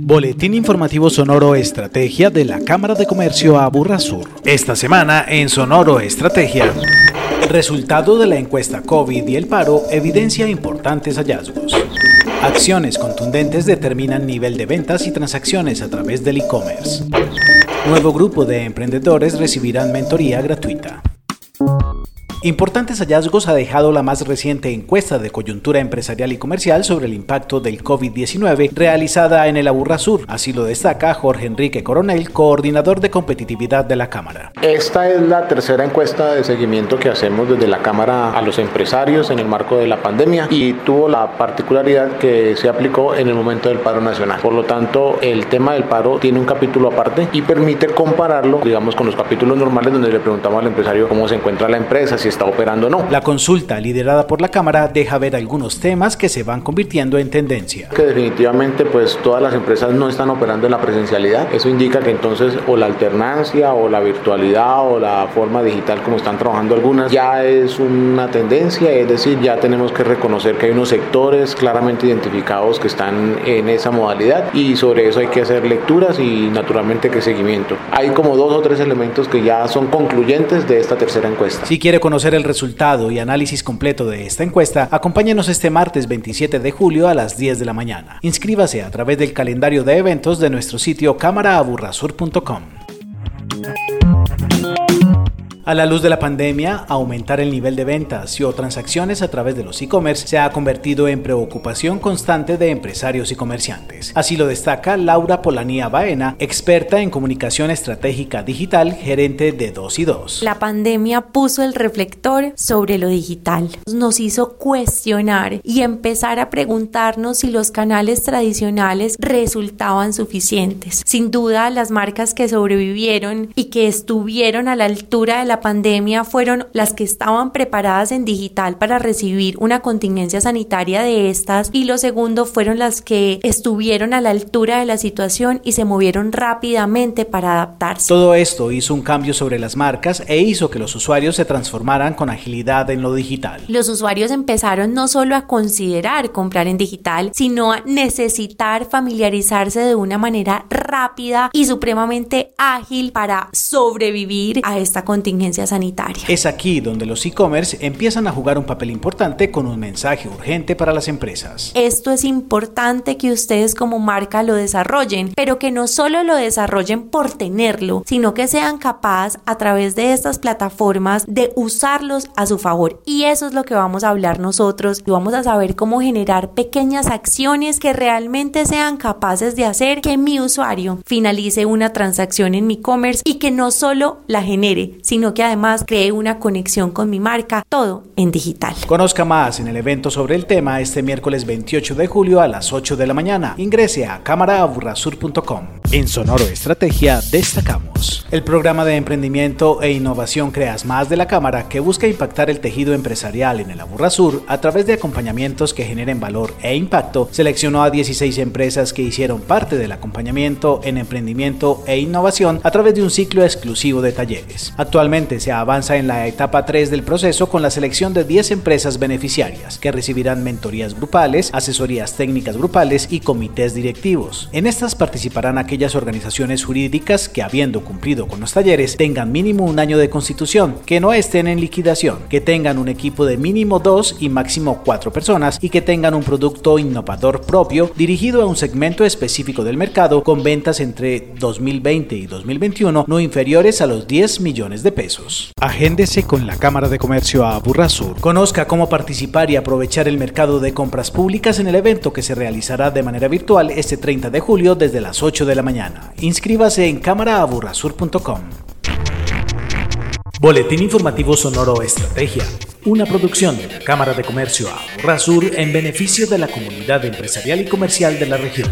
Boletín informativo Sonoro Estrategia de la Cámara de Comercio Aburra Sur. Esta semana en Sonoro Estrategia. Resultado de la encuesta COVID y el paro evidencia importantes hallazgos. Acciones contundentes determinan nivel de ventas y transacciones a través del e-commerce. Nuevo grupo de emprendedores recibirán mentoría gratuita. Importantes hallazgos ha dejado la más reciente encuesta de coyuntura empresarial y comercial sobre el impacto del COVID-19 realizada en el Aburra Sur. Así lo destaca Jorge Enrique Coronel, coordinador de competitividad de la Cámara. Esta es la tercera encuesta de seguimiento que hacemos desde la Cámara a los empresarios en el marco de la pandemia y tuvo la particularidad que se aplicó en el momento del paro nacional. Por lo tanto, el tema del paro tiene un capítulo aparte y permite compararlo, digamos, con los capítulos normales donde le preguntamos al empresario cómo se encuentra la empresa, si está operando o no. La consulta liderada por la Cámara deja ver algunos temas que se van convirtiendo en tendencia. Que definitivamente pues todas las empresas no están operando en la presencialidad. Eso indica que entonces o la alternancia o la virtualidad o la forma digital como están trabajando algunas ya es una tendencia, es decir, ya tenemos que reconocer que hay unos sectores claramente identificados que están en esa modalidad y sobre eso hay que hacer lecturas y naturalmente que seguimiento. Hay como dos o tres elementos que ya son concluyentes de esta tercera encuesta. Si quiere conocer el resultado y análisis completo de esta encuesta, acompáñenos este martes 27 de julio a las 10 de la mañana. Inscríbase a través del calendario de eventos de nuestro sitio cámaraaburrasur.com. A la luz de la pandemia, aumentar el nivel de ventas y o transacciones a través de los e-commerce se ha convertido en preocupación constante de empresarios y comerciantes. Así lo destaca Laura Polanía Baena, experta en comunicación estratégica digital, gerente de 2 y 2. La pandemia puso el reflector sobre lo digital. Nos hizo cuestionar y empezar a preguntarnos si los canales tradicionales resultaban suficientes. Sin duda, las marcas que sobrevivieron y que estuvieron a la altura de la pandemia fueron las que estaban preparadas en digital para recibir una contingencia sanitaria de estas y lo segundo fueron las que estuvieron a la altura de la situación y se movieron rápidamente para adaptarse. Todo esto hizo un cambio sobre las marcas e hizo que los usuarios se transformaran con agilidad en lo digital. Los usuarios empezaron no solo a considerar comprar en digital, sino a necesitar familiarizarse de una manera rápida y supremamente ágil para sobrevivir a esta contingencia sanitaria. Es aquí donde los e-commerce empiezan a jugar un papel importante con un mensaje urgente para las empresas. Esto es importante que ustedes como marca lo desarrollen, pero que no solo lo desarrollen por tenerlo, sino que sean capaces a través de estas plataformas de usarlos a su favor. Y eso es lo que vamos a hablar nosotros y vamos a saber cómo generar pequeñas acciones que realmente sean capaces de hacer que mi usuario finalice una transacción en mi e-commerce y que no solo la genere, sino que además cree una conexión con mi marca, todo en digital. Conozca más en el evento sobre el tema este miércoles 28 de julio a las 8 de la mañana. Ingrese a cámaraaburrasur.com. En Sonoro Estrategia destacamos el programa de emprendimiento e innovación Creas Más de la Cámara que busca impactar el tejido empresarial en el Aburrasur a través de acompañamientos que generen valor e impacto. Seleccionó a 16 empresas que hicieron parte del acompañamiento en emprendimiento e innovación a través de un ciclo exclusivo de talleres. Actualmente se avanza en la etapa 3 del proceso con la selección de 10 empresas beneficiarias que recibirán mentorías grupales, asesorías técnicas grupales y comités directivos. En estas participarán aquellas organizaciones jurídicas que habiendo cumplido con los talleres tengan mínimo un año de constitución, que no estén en liquidación, que tengan un equipo de mínimo 2 y máximo 4 personas y que tengan un producto innovador propio dirigido a un segmento específico del mercado con ventas entre 2020 y 2021 no inferiores a los 10 millones de pesos. Agéndese con la Cámara de Comercio a Burrasur. Conozca cómo participar y aprovechar el mercado de compras públicas en el evento que se realizará de manera virtual este 30 de julio desde las 8 de la mañana. Inscríbase en cámaraaburrasur.com. Boletín informativo Sonoro Estrategia, una producción de la Cámara de Comercio a Burrasur en beneficio de la comunidad empresarial y comercial de la región.